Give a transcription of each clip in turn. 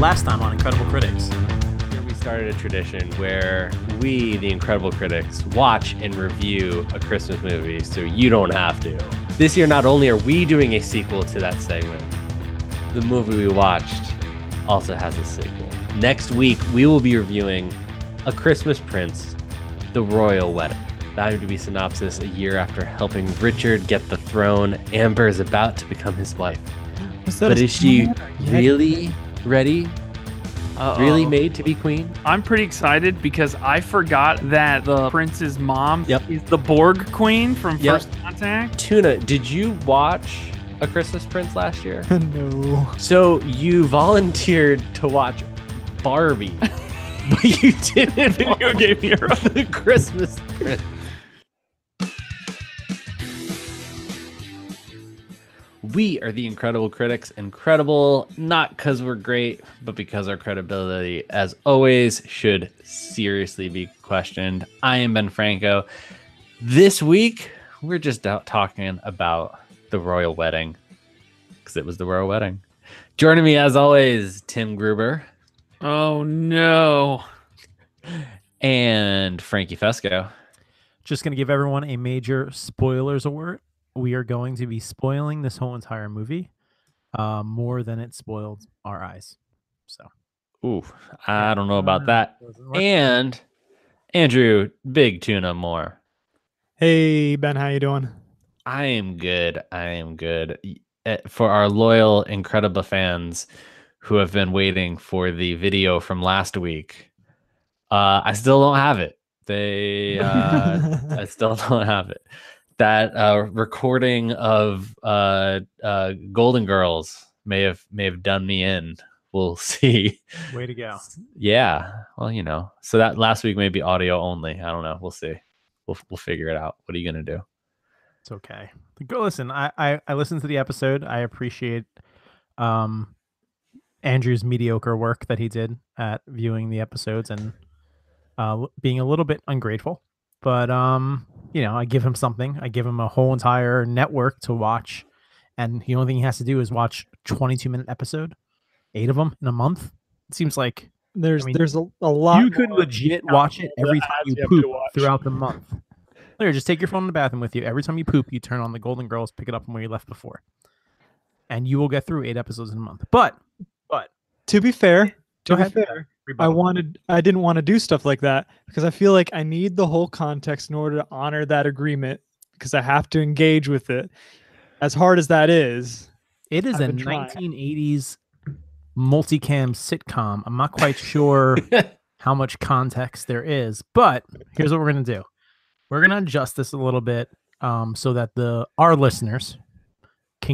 last time on Incredible Critics. Here we started a tradition where we, the Incredible Critics, watch and review a Christmas movie so you don't have to. This year, not only are we doing a sequel to that segment, the movie we watched also has a sequel. Next week, we will be reviewing A Christmas Prince, The Royal Wedding. The IMDb synopsis a year after helping Richard get the throne, Amber is about to become his wife. But is she really ready? Really Uh-oh. made to be queen? I'm pretty excited because I forgot that the prince's mom Yep. is the Borg queen from Yep. First Contact. Tuna, did you watch A Christmas Prince last year? no. So you volunteered to watch Barbie, but you didn't Video game hero. the Christmas Prince. We are the Incredible Critics. Incredible, not because we're great, but because our credibility, as always, should seriously be questioned. I am Ben Franco. This week, we're just out talking about the royal wedding because it was the royal wedding. Joining me, as always, Tim Gruber Oh no. and Frankie Fesco. Just going to give everyone a major spoilers alert. We are going to be spoiling this whole entire movie uh, more than it spoiled our eyes. So, Ooh, I don't know about that. And Andrew, big tuna more. Hey Ben, how you doing? I am good. I am good. Eh, For our loyal, incredible fans who have been waiting for the video from last week, uh, I still don't have it. They, uh, I still don't have it. That uh, recording of uh, uh, Golden Girls may have may have done me in. We'll see. way to go. Yeah. Well, you know, so that last week may be audio only. I don't know. We'll see. We'll we'll figure it out. What are you gonna do? It's okay. Go listen. I, I I listened to the episode. I appreciate um Andrew's mediocre work that he did at viewing the episodes and uh being a little bit ungrateful. But um, you know, I give him something. I give him a whole entire network to watch, and the only thing he has to do is watch 22 minute episode, eight of them in a month. It seems like There's I mean, there's a, a lot. you could legit watch it every time you poop throughout the month. There, just take your phone in the bathroom with you. Every time you poop, you turn on the Golden Girls, pick it up from where you left before, and you will get through eight episodes in a month. But but To be fair, to be ahead. Fair, I wanted I didn't want to do stuff like that because I feel like I need the whole context in order to honor that agreement because I have to engage with it. As hard as that is, it is I've a been trying. 1980s multicam sitcom. I'm not quite sure how much context there is, but here's what we're gonna do: we're gonna adjust this a little bit um, so that the our listeners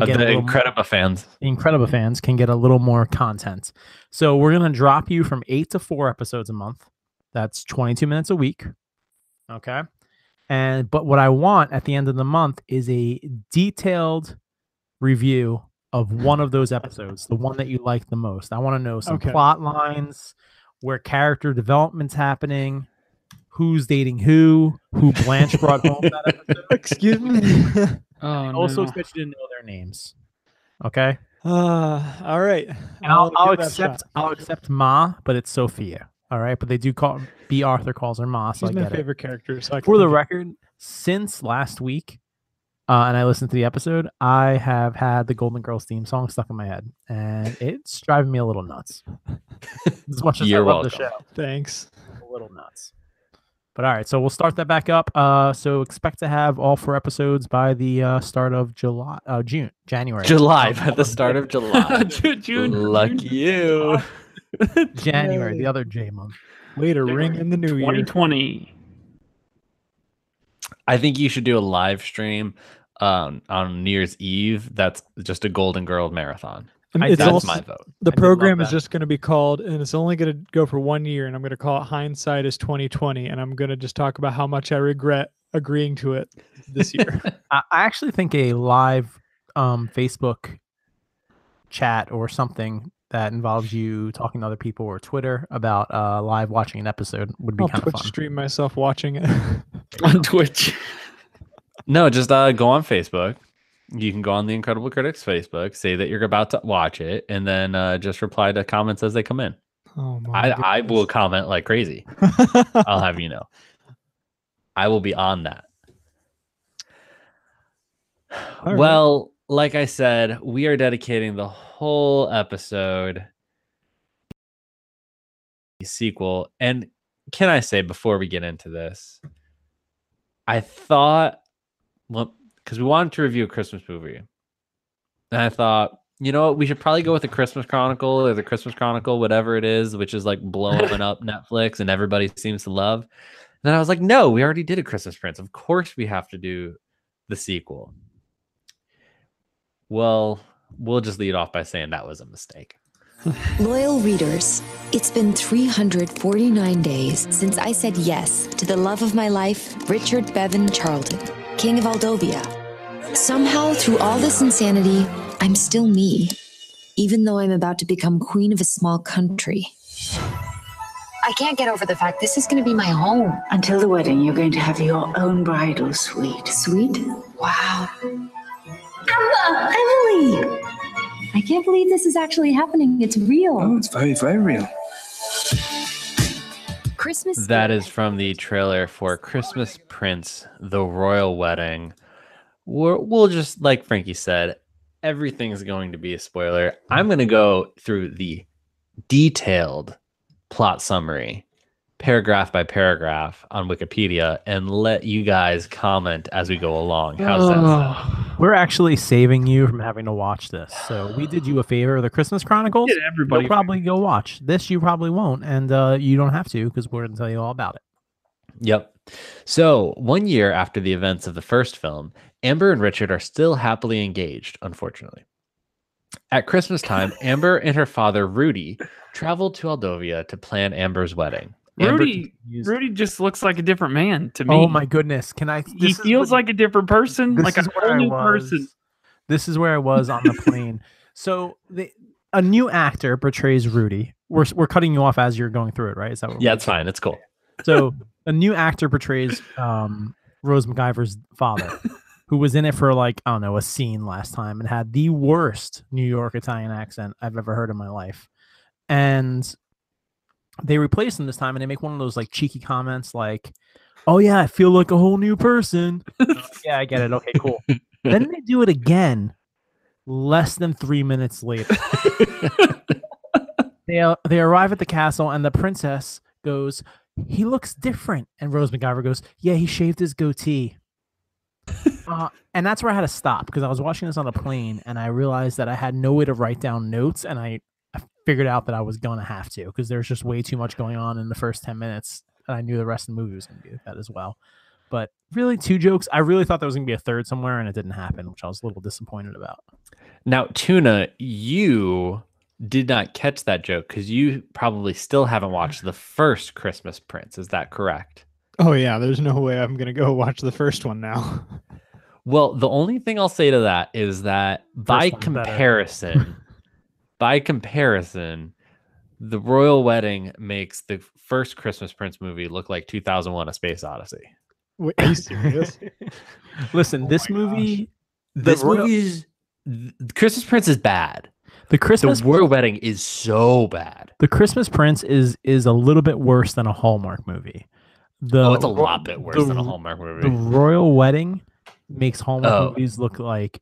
can Of get a the more- Incredible fans. the Incredible fans can get a little more content. So we're gonna drop you from eight to four episodes a month. That's 22 minutes a week. Okay. And but what I want at the end of the month is a detailed review of one of those episodes, the one that you like the most. I want to know some Okay. plot lines, where character development's happening, who's dating who, who Blanche brought home that episode. excuse me. Oh Also no. expect you to know their names. Okay. uh, all right. And I'll, I'll give that a accept. I'll accept Ma, but it's Sophia. All right, but they do call Bea Arthur calls her Ma, so She's I my get it. favorite character. So I For the record, since last week, uh, and I listened to the episode, I have had the Golden Girls theme song stuck in my head, and it's driving me a little nuts. as much as You're I love the welcome. show, thanks. a little nuts. But all right, so we'll start that back up. Uh, so expect to have all four episodes by the uh, start of July, uh, June, January, July at the start of July. June, June, Lucky June you. January, the other J month. Way to ring in the new year. 2020. I think you should do a live stream um, on New Year's Eve. That's just a Golden Girl marathon. And I- it's That's also, my vote. the I program is just going to be called, and it's only going to go for one year, and I'm going to call it Hindsight is 2020, and I'm going to just talk about how much I regret agreeing to it this year. I I actually think a live um, Facebook chat or something that involves you talking to other people or Twitter about uh, live watching an episode would be I'll kind of fun. stream myself watching it. on Twitch. No, just uh, go on Facebook you can go on the Incredible Critics Facebook, say that you're about to watch it, and then uh, just reply to comments as they come in. Oh my I, I will comment like crazy. I'll have you know. I will be on that. Right. well, like I said, we are dedicating the whole episode sequel. And can I say before we get into this, I thought, well, because we wanted to review a Christmas movie, and I thought, you know what, we should probably go with the Christmas Chronicle or the Christmas Chronicle, whatever it is, which is like blowing up Netflix and everybody seems to love. And then I was like, no, we already did a Christmas Prince. Of course, we have to do the sequel. Well, we'll just lead off by saying that was a mistake. Loyal readers, it's been 349 days since I said yes to the love of my life, Richard Bevan Charlton, King of Aldovia. Somehow, through all this insanity, I'm still me, even though I'm about to become queen of a small country. I can't get over the fact this is going to be my home. Until the wedding, you're going to have your own bridal suite. Sweet? Wow. Emma! Emily! I can't believe this is actually happening. It's real. Oh, it's very, very real. Christmas. That is from the trailer for Christmas Prince, The Royal Wedding. We're, we'll just, like Frankie said, everything's going to be a spoiler. I'm going to go through the detailed plot summary, paragraph by paragraph on Wikipedia, and let you guys comment as we go along. How's that oh, sound? We're actually saving you from having to watch this. So we did you a favor. The Christmas Chronicles. Did everybody You'll probably go watch this. You probably won't, and uh, you don't have to because we're going to tell you all about it. Yep. So, one year after the events of the first film, Amber and Richard are still happily engaged, unfortunately. At Christmas time, Amber and her father, Rudy, traveled to Aldovia to plan Amber's wedding. Amber Rudy, Rudy just looks like a different man to me. Oh my goodness! Can I? He is feels what- like a different person, like a whole new person. This is where I was on the plane. so the, a new actor portrays Rudy. We're we're cutting you off as you're going through it, right? Is that what Yeah, we're it's fine. It's cool. So a new actor portrays um, Rose McIver's father, who was in it for like I don't know a scene last time and had the worst New York Italian accent I've ever heard in my life, and they replace him this time and they make one of those like cheeky comments like, "Oh yeah, I feel like a whole new person." yeah, I get it. Okay, cool. then they do it again, less than three minutes later. they uh, they arrive at the castle and the princess goes, "He looks different," and Rose McIver goes, "Yeah, he shaved his goatee." uh, and that's where I had to stop because I was watching this on a plane and I realized that I had no way to write down notes and I figured out that I was gonna have to because there's just way too much going on in the first ten minutes and I knew the rest of the movie was gonna be like that as well. But really, two jokes. I really thought there was gonna be a third somewhere and it didn't happen, which I was a little disappointed about. Now, Tuna, you did not catch that joke because you probably still haven't watched the first Christmas Prince. Is that correct? Oh yeah, there's no way I'm gonna go watch the first one now. Well, the only thing I'll say to that is that by comparison, by comparison, the royal wedding makes the first Christmas Prince movie look like 2001: A Space Odyssey. Wait, are you serious? Listen, oh this Oh my gosh. movie, the This royal- movie's th- Christmas Prince is bad. the Christmas the royal wedding is so bad. the Christmas Prince is is a little bit worse than a Hallmark movie. The oh, it's a lot bit worse the than a r- Hallmark movie. The royal wedding makes Hallmark Oh. movies look like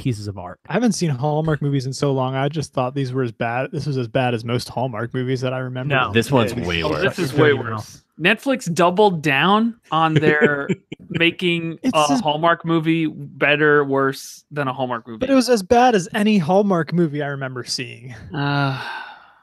pieces of art. I haven't seen Hallmark movies in so long. I just thought these were as bad. This was as bad as most Hallmark movies that I remember. No. this one's Yeah. way Oh, worse. this is way worse. Netflix doubled down on their making It's a just- Hallmark movie better, worse than a Hallmark movie. But it was as bad as any Hallmark movie I remember seeing. uh,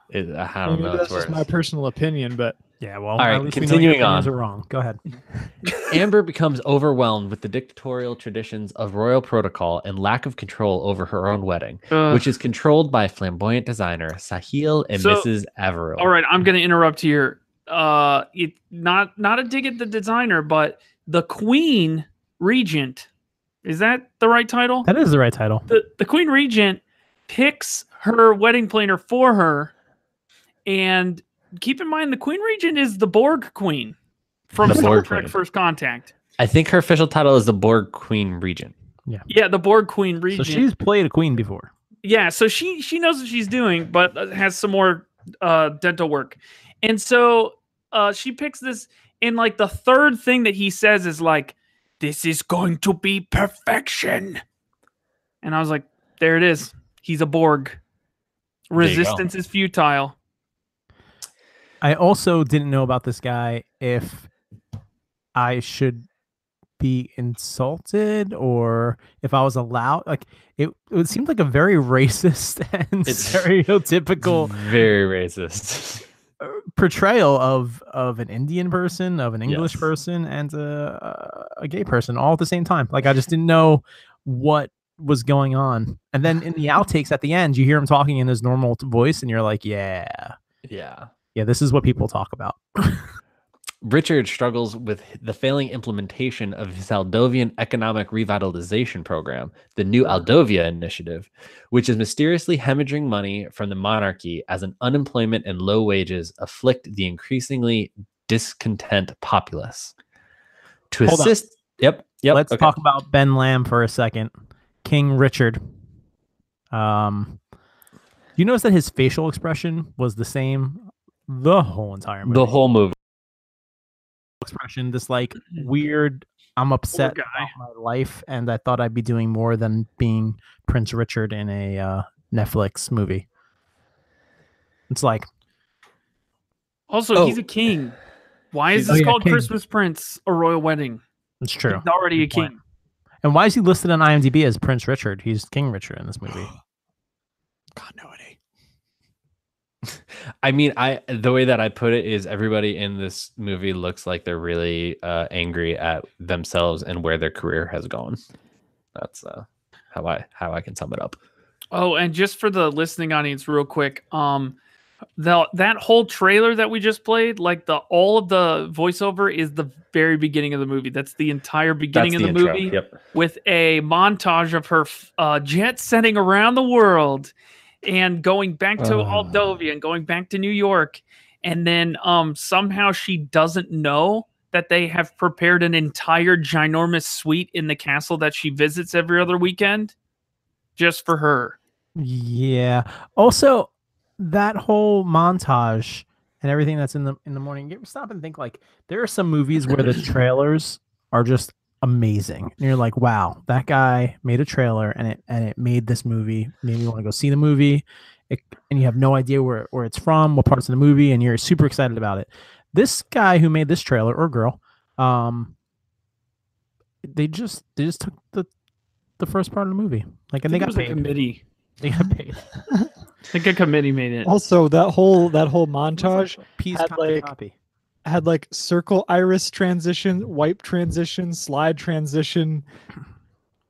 It- I I don't mean, know. that's It's just my personal opinion, but Yeah, well, All right, at least we know your continuing opinions on. Are wrong. Go ahead. Amber becomes overwhelmed with the dictatorial traditions of royal protocol and lack of control over her own wedding, uh, which is controlled by flamboyant designer Sahil and So- Mrs. Averill. all right, I'm going to interrupt here. Uh, it not not a dig at the designer, but the Queen Regent. Is that the right title? That is the right title. the the Queen Regent picks her wedding planner for her, and keep in mind the Queen Regent is the Borg Queen from The Star Borg Trek Queen. First Contact. I think her official title is the Borg Queen Regent. Yeah, yeah, the Borg Queen So she's played a queen before. yeah so she she knows what she's doing but uh, has some more uh dental work and so uh she picks this and like the third thing that he says is like this is going to be perfection and i was like there it is he's a borg resistance is futile I also didn't know about this guy if I should be insulted or if I was allowed. Like it, it seemed like a very racist and It's- stereotypical Very racist. portrayal of of an Indian person, of an English Yes. person, and a, a gay person all at the same time. Like I just didn't know what was going on. And then in the outtakes at the end, you hear him talking in his normal voice, and you're like, yeah, Yeah. Yeah, this is what people talk about. Richard struggles with the failing implementation of his Aldovian economic revitalization program, the New Aldovia Initiative, which is mysteriously hemorrhaging money from the monarchy as an unemployment and low wages afflict the increasingly discontent populace. To Hold on. assist, yep, yep. Let's okay. talk about Ben Lamb for a second. King Richard. Um, you notice that his facial expression was the same the whole entire movie. the whole movie. expression, this like weird. I'm upset about my life, and I thought I'd be doing more than being Prince Richard in a uh, Netflix movie. It's like also he's Oh. a king why is Oh, this yeah, called king. christmas prince a royal wedding it's true. he's already a Good point. king And why is he listed on IMDb as Prince Richard? He's King Richard in this movie. Continuity. I mean, I the way that I put it is everybody in this movie looks like they're really uh, angry at themselves and where their career has gone. That's uh, how I how I can sum it up. Oh, and just for the listening audience, real quick, um, the that whole trailer that we just played, like the all of the voiceover is the very beginning of the movie. That's the entire beginning That's of the, intro. movie Yep. with a montage of her uh, jet setting around the world and going back to Ah. Aldovia and going back to New York, and then um somehow she doesn't know that they have prepared an entire ginormous suite in the castle that she visits every other weekend just for her. Yeah. Also, that whole montage and everything that's in the in the morning. Stop and think like there are some movies where the trailers are just amazing. And you're like, wow, that guy made a trailer and it and it made this movie. Made me want to go see the movie. It, and you have no idea where, where it's from, what parts of the movie, and you're super excited about it. This guy who made this trailer or girl, um, they just they just took the the first part of the movie. Like and they I think it got was a paid. committee. They got paid. I think a committee made it. Also, that whole that whole montage Piece had, copy, like, copy. Had like circle iris transition, wipe transition, slide transition.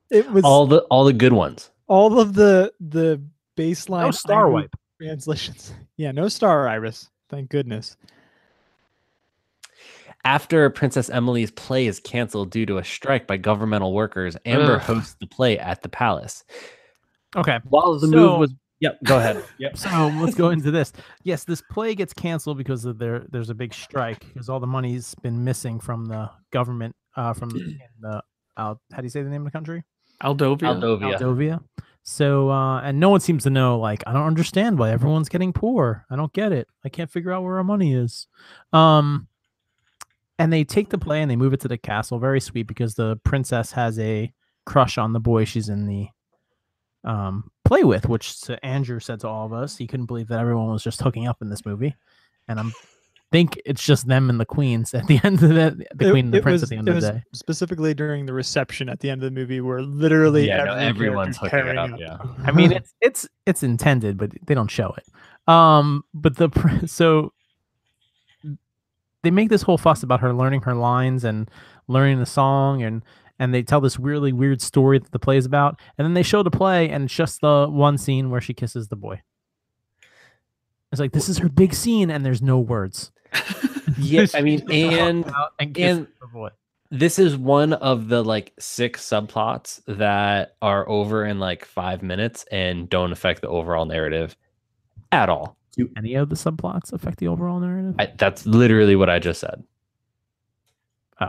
It was All the all the good ones. all of the the baseline No star wipe. translations. Yeah, no star iris. Thank goodness. After Princess Emily's play is canceled due to a strike by governmental workers, Amber Ugh. hosts the play at the palace. Okay. While the So- move was Yep, go ahead. Yep. So let's go into this. Yes, this play gets canceled because of there. There's a big strike because all the money's been missing from the government. Uh, from in the uh, how do you say the name of the country? Aldovia. Aldovia. Aldovia. So uh, and no one seems to know. Like I don't understand why everyone's getting poor. I don't get it. I can't figure out where our money is. Um, and they take the play and they move it to the castle. Very sweet because the princess has a crush on the boy she's in the um play with, which to Andrew said to all of us, he couldn't believe that everyone was just hooking up in this movie. And I'm think it's just them and the queens at the end of the the It- queen and the prince was- at the end of the day. Specifically during the reception at the end of the movie, where literally Yeah, no, every everyone's character's hooking it pairing up. Yeah. I mean, it's it's it's intended, but they don't show it. Um, but the so they make this whole fuss about her learning her lines and learning the song, and and they tell this really weird story that the play is about, and then they show the play, and it's just the one scene where she kisses the boy. It's like this is her big scene, and there's no words. Yeah, I mean, and and and- the boy. this is one of the like six subplots that are over in like five minutes and don't affect the overall narrative at all. Do any of the subplots affect the overall narrative? I, that's literally what I just said. oh,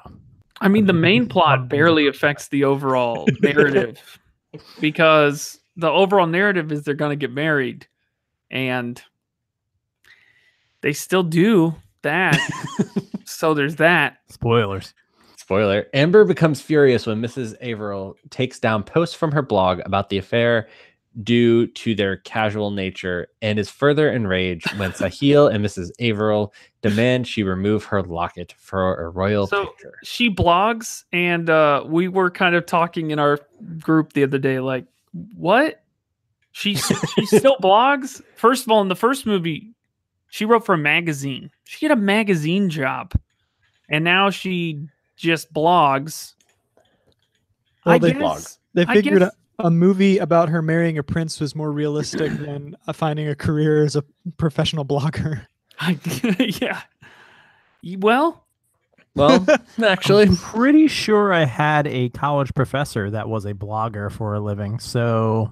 I mean, the main plot barely affects the overall narrative because the overall narrative is they're going to get married, and they still do that. so there's that. Spoilers. Spoiler Amber becomes furious when Mrs. Averill takes down posts from her blog about the affair due to their casual nature and is further enraged when Sahil and Mrs. Averill demand she remove her locket for a royal So- picture. She blogs, and uh, we were kind of talking in our group the other day, like, what? She she still blogs. First of all, in the first movie, she wrote for a magazine. She had a magazine job, and now she just blogs. Well, I they- guess. They I figured guess- a, a movie about her marrying a prince was more realistic than uh, finding a career as a professional blogger. yeah. Well, Well, actually, I'm pretty sure I had a college professor that was a blogger for a living, so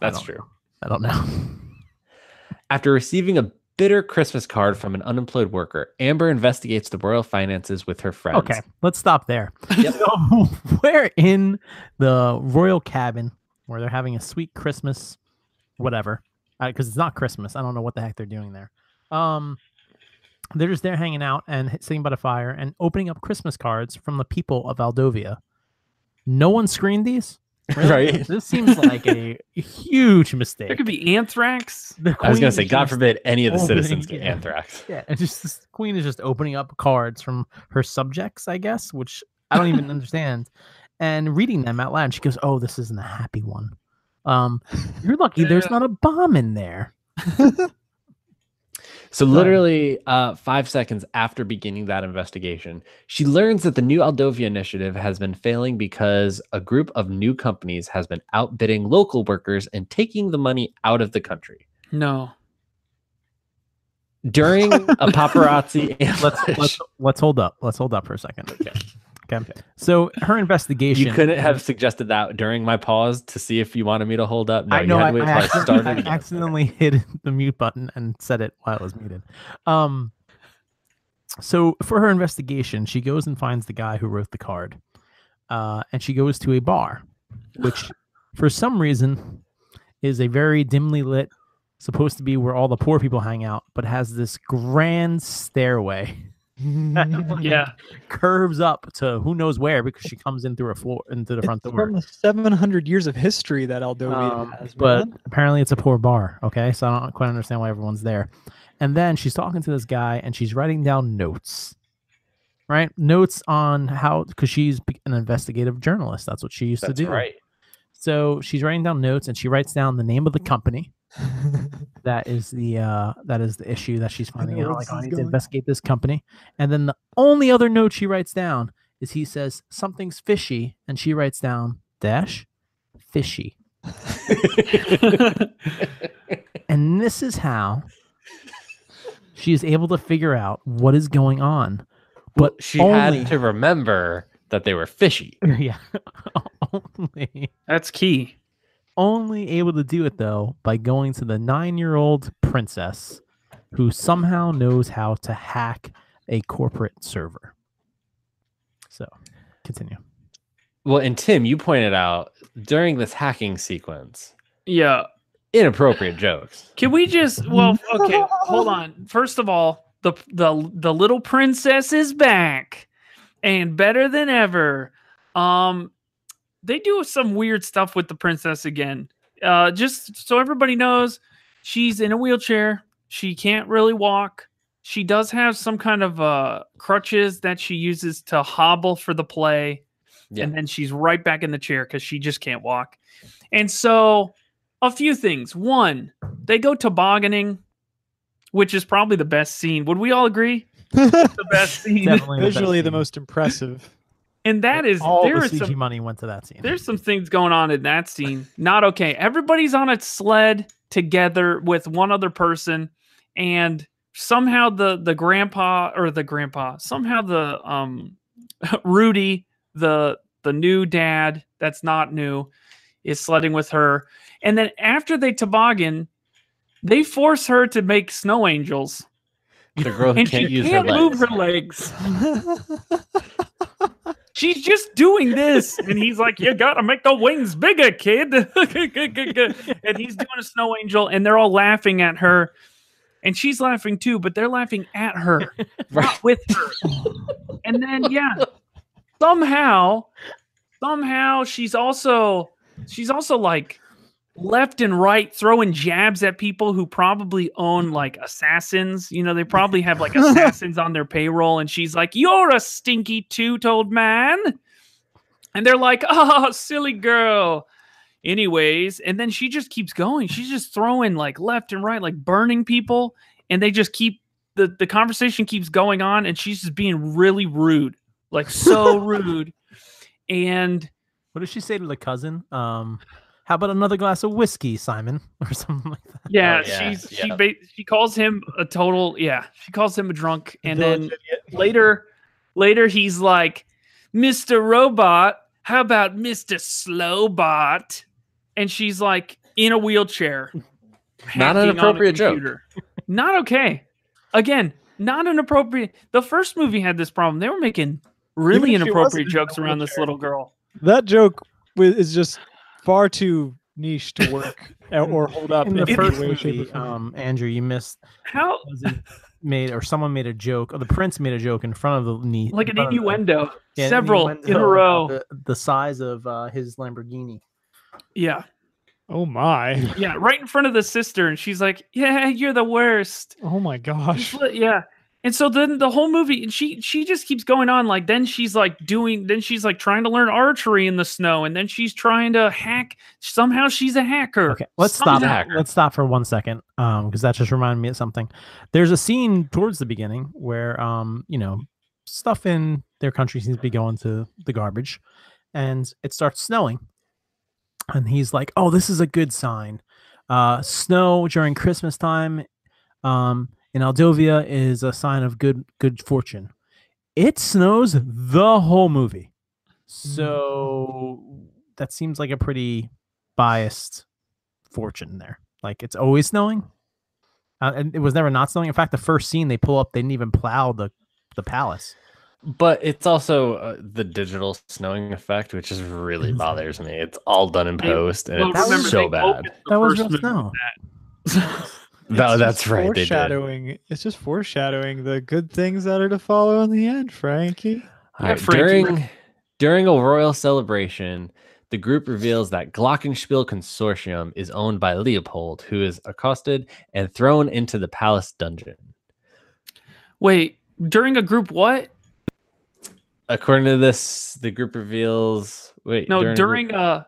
that's don't true. I don't know. After receiving a bitter Christmas card from an unemployed worker, Amber investigates the royal finances with her friends. Okay, let's stop there. Yep. So we're in the royal cabin where they're having a sweet Christmas, whatever, because it's not Christmas. I don't know what the heck they're doing there. Um, they're just there hanging out and sitting by the fire and opening up Christmas cards from the people of Aldovia. No one screened these. Right. This seems like a huge mistake. there could be anthrax. The I was going to say, God forbid any of the opening- citizens get yeah. anthrax. Yeah, and just this queen is just opening up cards from her subjects, I guess, which I don't even understand, and reading them out loud. She goes, "Oh, this isn't a happy one. Um, you're lucky there's not a bomb in there." So literally uh, five seconds after beginning that investigation, she learns that the new Aldovia initiative has been failing because a group of new companies has been outbidding local workers and taking the money out of the country. No. During a paparazzi Let's ambush, let's let's hold up. Let's hold up for a second. Okay. Okay. So her investigation. you couldn't have suggested that during my pause to see if you wanted me to hold up. No, I know. you had I, to wait I till I accidentally, started. I accidentally hit the mute button and said it while it was muted. Um. So for her investigation, she goes and finds the guy who wrote the card, uh, and she goes to a bar, which, for some reason, is a very dimly lit, supposed to be where all the poor people hang out, but has this grand stairway Yeah. curves up to who knows where because she comes in through a floor into the front It's door. from the 700 years of history that Aldovia Um, has. but man. apparently it's a poor bar. Okay, so I don't quite understand why everyone's there. And then she's talking to this guy and she's writing down notes, right? Notes on how because she's an investigative journalist. That's what she used That's to do. right. So she's writing down notes and she writes down the name of the company. That is the uh that is the issue that she's finding out. where Like, I is need to investigate this company. And then the only other note she writes down is he says something's fishy, and she writes down dash fishy. And this is how she is able to figure out what is going on. But But she only, had to remember that they were fishy. yeah, only, That's key. Only able to do it though by going to the nine-year-old princess who somehow knows how to hack a corporate server. So, continue. Well, and Tim, you pointed out during this hacking sequence, Yeah. inappropriate jokes. Can we just well okay, hold on. First of all, the the the little princess is back and better than ever. Um they do some weird stuff with the princess again. Uh just so everybody knows, she's in a wheelchair. She can't really walk. She does have some kind of uh crutches that she uses to hobble for the play Yeah. and then she's right back in the chair because she just can't walk. And so, a few things. One, they go tobogganing, which is probably the best scene. Would we all agree? The best scene. Definitely the best Visually, the scene. most impressive. And that is all there the is CG some money went to that scene. there's some things going on in that scene. Not okay. Everybody's on a sled together with one other person, and somehow the the grandpa or the grandpa somehow the um Rudy the the new dad that's not new is sledding with her, and then after they toboggan, they force her to make snow angels, The girl who and can't she use can't her move legs. her legs. she's just doing this. And he's like, You gotta make the wings bigger, kid. and he's doing a snow angel, and they're all laughing at her. And she's laughing too, but they're laughing at her, not with her. And then, yeah, somehow, somehow she's also she's also like left and right throwing jabs at people who probably own like assassins. You know, they probably have like assassins on their payroll, and she's like, You're a stinky two-toed man. And they're like, Oh, silly girl. Anyways, and then she just keeps going. She's just throwing like left and right, like burning people, and they just keep the, the conversation keeps going on, and she's just being really rude, like so rude. And What does she say to the cousin? Um, how about another glass of whiskey, Simon, or something like that? Yeah, Oh, yeah, she yeah. ba- she calls him a total yeah. She calls him a drunk, and Village then idiot. later, later he's like, "Mr. Robot, how about Mr. Slowbot?" And she's like in a wheelchair, Not an hacking on a appropriate joke. Not okay. Again, not an appropriate. The first movie had this problem. They were making really if inappropriate wasn't in a jokes around this little girl. That joke is just far too niche to work uh, or hold up In the first way, movie, form. um, Andrew, you missed How cousin made or someone made a joke, or the prince made a joke in front of the knee, like an front of the- innuendo, yeah, an several in a row. The, the size of uh, his Lamborghini. Yeah. oh my! Yeah, right in front of the sister, and she's like, "Yeah, you're the worst." Oh my gosh! Yeah, and so then the whole movie, and she she just keeps going on. Like then she's like doing, then she's like trying to learn archery in the snow, and then she's trying to hack. Somehow she's a hacker. Okay, let's stop. Somehow. Let's stop for one second, um, because that just reminded me of something. There's a scene towards the beginning where, um, you know, stuff in their country seems to be going to the garbage, and it starts snowing, and he's like, "Oh, this is a good sign. Uh, snow during Christmas time, um, in Aldovia is a sign of good good fortune." It snows the whole movie, so that seems like a pretty biased fortune there. Like it's always snowing, uh, and it was never not snowing. In fact, the first scene they pull up, they didn't even plow the the palace. But it's also uh, the digital snowing effect, which just really bothers me. It's all done in They- post, and Well, it's so bad. That was first real snow. with that. No, It's that's just right, they did. Foreshadowing. It's just foreshadowing the good things that are to follow in the end, Frankie. All Yeah, right, Frankie, during during a royal celebration, the group reveals that Glockenspiel Consortium is owned by Leopold, who is accosted and thrown into the palace dungeon. Wait, during a group what? According to this, the group reveals wait No, a group- during uh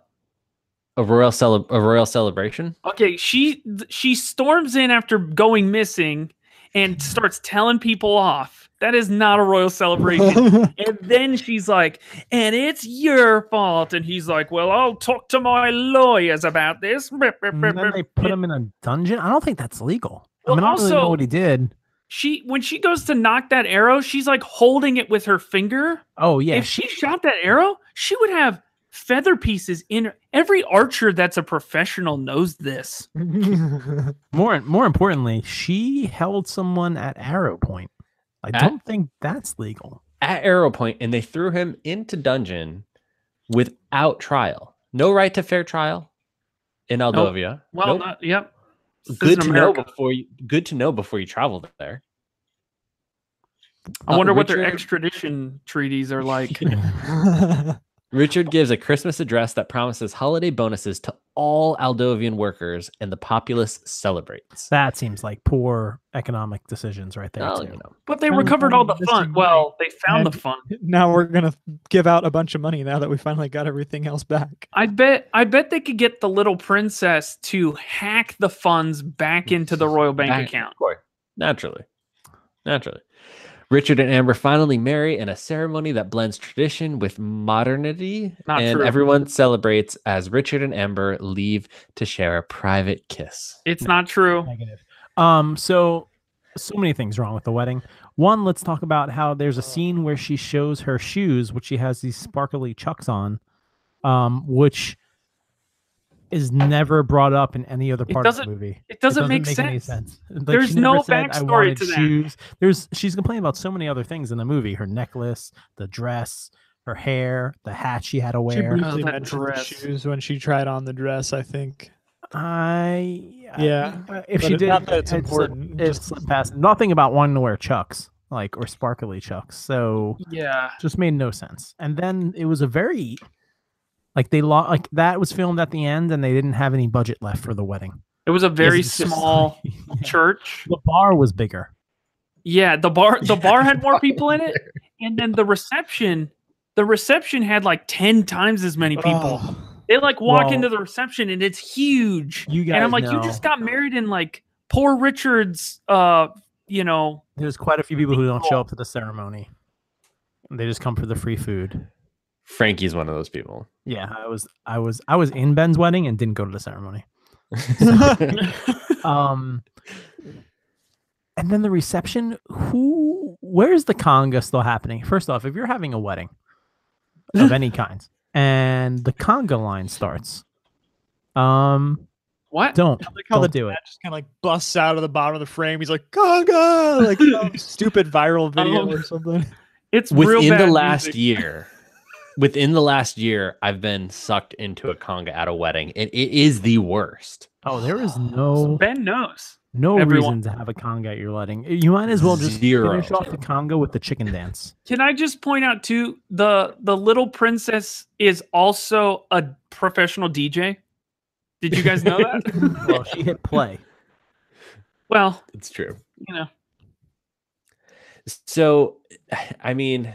a royal cele- a royal celebration. Okay, she she storms in after going missing and starts telling people off. That is not a royal celebration. and then she's like, "And it's your fault." And he's like, "Well, I'll talk to my lawyers about this." And then they put him in a dungeon. I don't think that's legal. I mean, I don't really know also- what he did. She when she goes to knock that arrow, she's like holding it with her finger. Oh yeah, if she shot that arrow, she would have feather pieces in. Every archer that's a professional knows this. more more importantly, she held someone at arrow point. I At- don't think that's legal. At Arrow Point, and they threw him into dungeon without trial. No right to fair trial in Aldovia. Well, Nope. not, yep. This good is to know before you good to know before you travel there. I Uh, wonder what their extradition treaties are like. Richard gives a Christmas address that promises holiday bonuses to all Aldovian workers, and the populace celebrates. That seems like poor economic decisions right there. Well, too. you know, But they Kind recovered all the missing fun. Well, they found the And- fun. now we're gonna give out a bunch of money now that we finally got everything else back. I bet I bet they could get the little princess to hack the funds back into the royal bank Back- account. of course. Naturally. Naturally. Richard and Amber finally marry in a ceremony that blends tradition with modernity, Not and true. everyone celebrates as Richard and Amber leave to share a private kiss. It's not true. Negative. Um, so so many things wrong with the wedding. One, let's talk about how there's a scene where she shows her shoes, which she has these sparkly chucks on, um, which is never brought up in any other part of the doesn't- movie. It doesn't, make, any sense. sense. Like, There's she never no said, "I backstory wanted to that." Shoes. There's she's complaining about so many other things in the movie: her necklace, the dress, her hair, the hat she had to wear. She briefly oh, that mentioned the shoes when she tried on the dress. I think. I Yeah, I- if but she it- did, not that it's it slipped- important, It just- slipped past. Nothing about wanting to wear chucks, like or sparkly chucks. So Yeah. just made no sense. And then it was a very like they lost, like that was filmed at the end, and they didn't have any budget left for the wedding. It was a very just small yeah. church. The bar was bigger. Yeah, the bar the bar had more people in it, and then the reception, the reception had like ten times as many people. Oh, They like walk Well- into the reception and it's huge. You guys and I'm like, you just got married in like poor Richard's uh, you know, There's quite a few people who don't show up to the ceremony. They just come for the free food. Frankie's one of those people. Yeah, I was I was I was in Ben's wedding and didn't go to the ceremony. Um and then the reception, who where's the conga still happening? First off, if you're having a wedding of any kind and the conga line starts, um what? don't I like how don't the do it. just kind of like busts out of the bottom of the frame. He's like, Conga! Like some stupid viral video or something. It's real within the last music. year within the last year i've been sucked into a conga at a wedding and it is the worst Oh, there is no Ben knows. no everyone- reason to have a conga at your wedding. You might as well just Zero. finish off the conga with the chicken dance. Can I just point out too the the little princess is also a professional DJ? Did you guys know that? well, she hit play. well, it's true you know. so i mean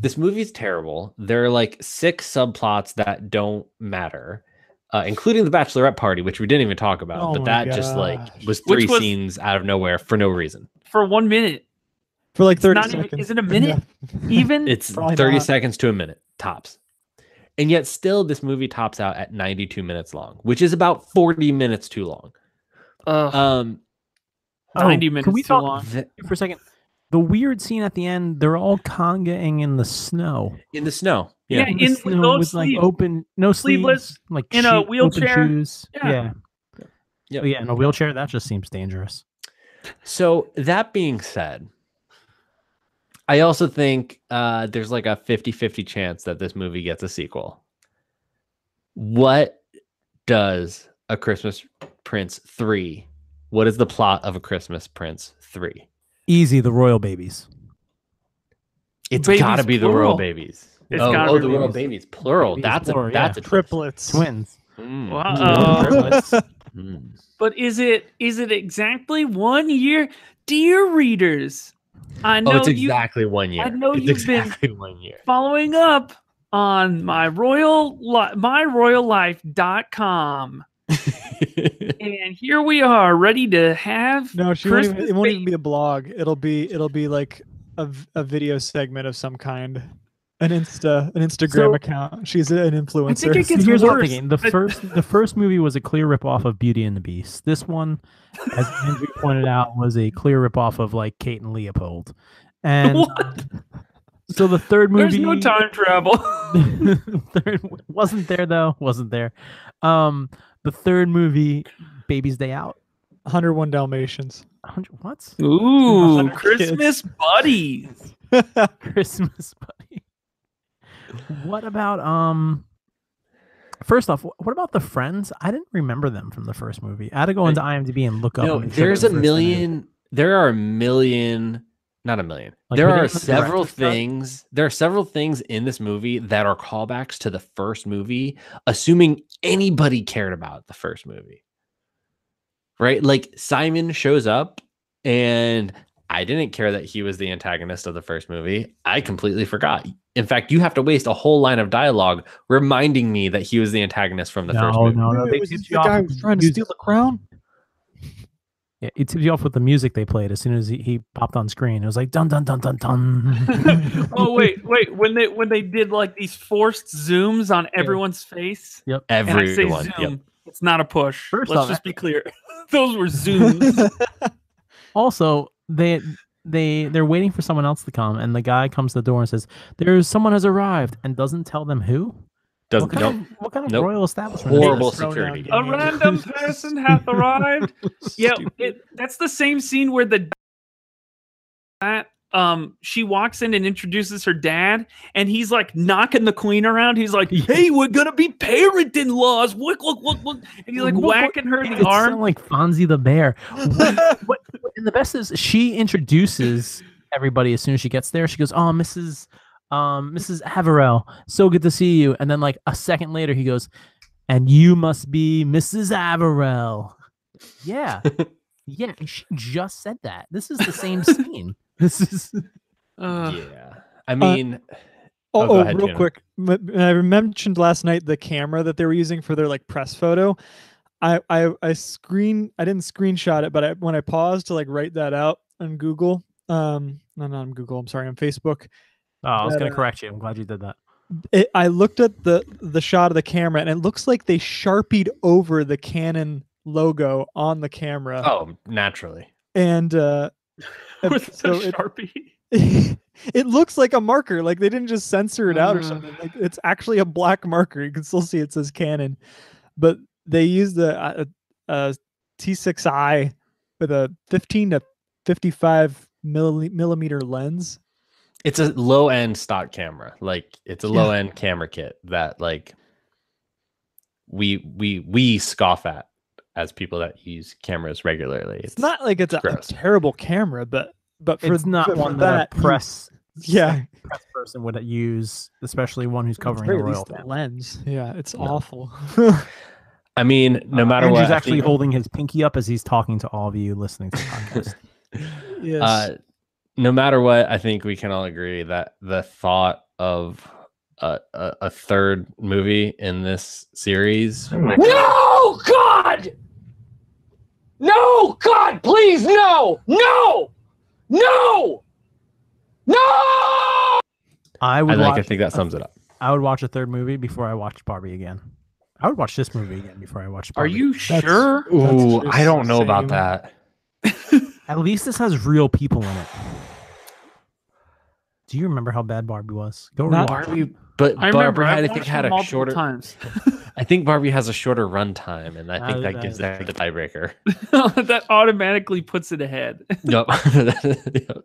this movie's terrible there are like six subplots that don't matter uh, including the bachelorette party which we didn't even talk about Oh but my that just like was three was- scenes out of nowhere for no reason For one minute. For like 30 not even- seconds. is it a minute? Even it's Probably 30 not. seconds to a minute tops and yet still this movie tops out at 92 minutes long which is about 40 minutes too long uh, um 90 Oh, minutes Can we too talk long. th- for a second? The weird scene at the end, they're all congaing in the snow. in the snow Yeah, yeah, in in- with snow no with like open, no Sleeveless, sleeves, like in a shoe- open wheelchair. shoes. Yeah. Yeah, Yep. Oh, yeah. In a wheelchair, that just seems dangerous. So that being said, I also think uh, there's like a 50 50 chance that this movie gets a sequel. What does A Christmas Prince 3? What is the plot of A Christmas Prince 3? Easy, the royal babies. It's Babies, got to be the plural. royal babies. It's oh, gotta oh, be the royal babies. babies, plural. Babies, that's plural, a that's yeah. a twist. triplets. Twins. Mm. Wow. Triplets. Mm. But is it is it exactly one year, dear readers? I know Oh, it's you exactly one year. I know it's you've been- one year. following up on my royal li- myroyallife.com. and here we are ready to have No, she won't even, it won't even be a blog. It'll be it'll be like a, a video segment of some kind. An Insta an Instagram So- account. She's an influencer. think it gets here's what I'm worse. thinking. The first, the first movie was a clear ripoff of Beauty and the Beast. This one, as Andrew pointed out, was a clear ripoff of like Kate and Leopold. And What? so the third movie, There's no time travel. third wasn't there though. Wasn't there? Um, the third movie, Baby's Day Out. 101 Dalmatians. 100 what? Ooh, 100 Christmas buddies. Christmas buddy. What about um? First off, what about the friends? I didn't remember them from the first movie. I had to go into IMDb and look up. No, and make sure there's a were first names. million. There are a million, not a million. Like, there are several director's cut? things. There are several things in this movie that are callbacks to the first movie, assuming anybody cared about the first movie. Right? Like Simon shows up, and I didn't care that he was the antagonist of the first movie. I completely forgot. In fact, you have to waste a whole line of dialogue reminding me that he was the antagonist from the first No, movie. no, no. Wait, They was tipped this you the guy who was trying to steal the crown? Yeah, it tipped you off with the music they played as soon as he, he popped on screen. It was like dun dun dun dun dun. oh wait, wait. When they when they did like these forced zooms on everyone's face, and I say Everyone. zoom, Yep. it's not a push. First Let's off, just be clear. Those were zooms. also, they they they're waiting for someone else to come, and the guy comes to the door and says, "There's someone has arrived," and doesn't tell them who. Doesn't What kind nope. of, what kind of Nope. royal establishment? Horrible this? Security. a random person hath arrived. Yeah, it, that's the same scene where the that um she walks in and introduces her dad and he's like knocking the queen around he's like hey we're gonna be parent-in-laws look look look look and he's like Look whacking her in It the sound arm like Fonzie the Bear. What- what- and the best is she introduces everybody as soon as she gets there. She goes, "Oh, Mrs. Um, Mrs. Averell, so good to see you." And then like a second later, he goes, "And you must be Mrs. Averell." Yeah, yeah. and She just said that. This is the same scene. This is Uh, yeah. I mean, Oh, Oh, oh, ahead, real Tuna. quick. I mentioned last night the camera that they were using for their like press photo. I I I screen I didn't screenshot it, but I, when I paused to like write that out on Google, um, no, not on Google. I'm sorry, on Facebook. Oh, I was gonna uh, correct you. I'm glad you did that. It, I looked at the the shot of the camera, and it looks like they sharpied over the Canon logo on the camera, oh, naturally. and uh, with so a it, sharpie it looks like a marker. Like they didn't just censor it out or Uh. something. Like it's actually a black marker. You can still see it says Canon, but they used the uh, uh, T6i with a 15 to 55 milli- millimeter lens. It's a low end stock camera. Like it's a Yeah. low end camera kit that like we we we scoff at as people that use cameras regularly. It's not like it's a, a terrible camera, but but for it's not one that, a you- press yeah, press person would use, especially one who's covering the royal least the family. lens. Yeah, it's No. awful. I mean, no Uh, matter Andrew's what, I actually think- holding his pinky up as he's talking to all of you listening to the podcast. yes. uh, no matter what, I think we can all agree that the thought of a, a, a third movie in this series, oh No, God! No, God, please, no! No! No! No! I I would like. watch. I think that sums it up. I would watch a third movie before I watched Barbie again. I would watch this movie again before I watched Barbie. are you That's- sure Ooh, I don't know about that. At least this has real people in it. Do you remember how bad Barbie was? Go Not- rewatch it. Barbie, but i remember Barbie, i had, I think, had a shorter. times I think Barbie has a shorter runtime, and I Uh, think that that gives is that the tiebreaker. that automatically puts it ahead Yep. Yep.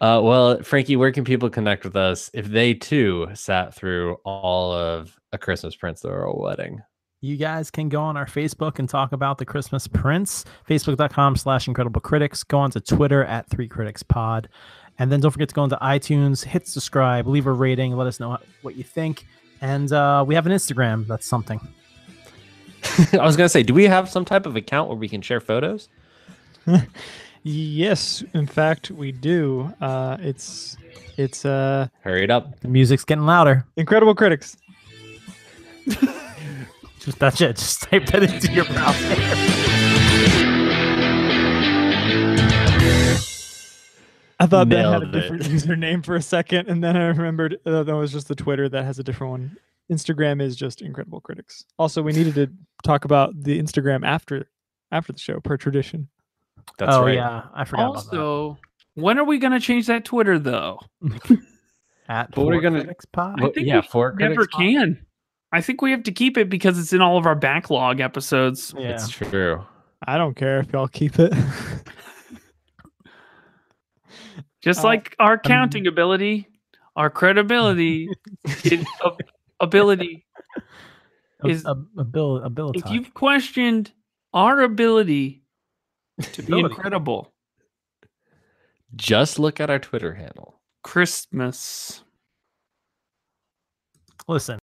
Uh, well, Frankie, where can people connect with us if they too sat through all of A Christmas Prince, the Royal Wedding? You guys can go on our Facebook and talk about the Christmas Prince, facebook.com slash incredible critics. Go on to Twitter at three critics pod. And then don't forget to go into iTunes, hit subscribe, leave a rating, let us know what you think. And uh, we have an Instagram. That's something. I was gonna say, do we have some type of account where we can share photos? yes, in fact, we do. Uh, it's it's uh, Hurry it up. The music's getting louder. incredible critics. Just that's it. Just type that into your browser. I thought that had a Nailed different it. username for a second, and then I remembered uh, that was just the Twitter that has a different one. Instagram is just Incredible Critics. Also, we needed to talk about the Instagram after after the show, per tradition. That's oh right. yeah, I forgot about also when are we going to change that twitter though. At But we're Four gonna- Critics Pod. Well, think yeah, we for never critics. can i think we have to keep it because it's in all of our backlog episodes Yeah. It's true. I don't care if y'all keep it. just Uh, like our counting ability our credibility is ab- ability is- a, a bill ability. if you've questioned our ability to be incredible Just look at our Twitter handle. christmas listen.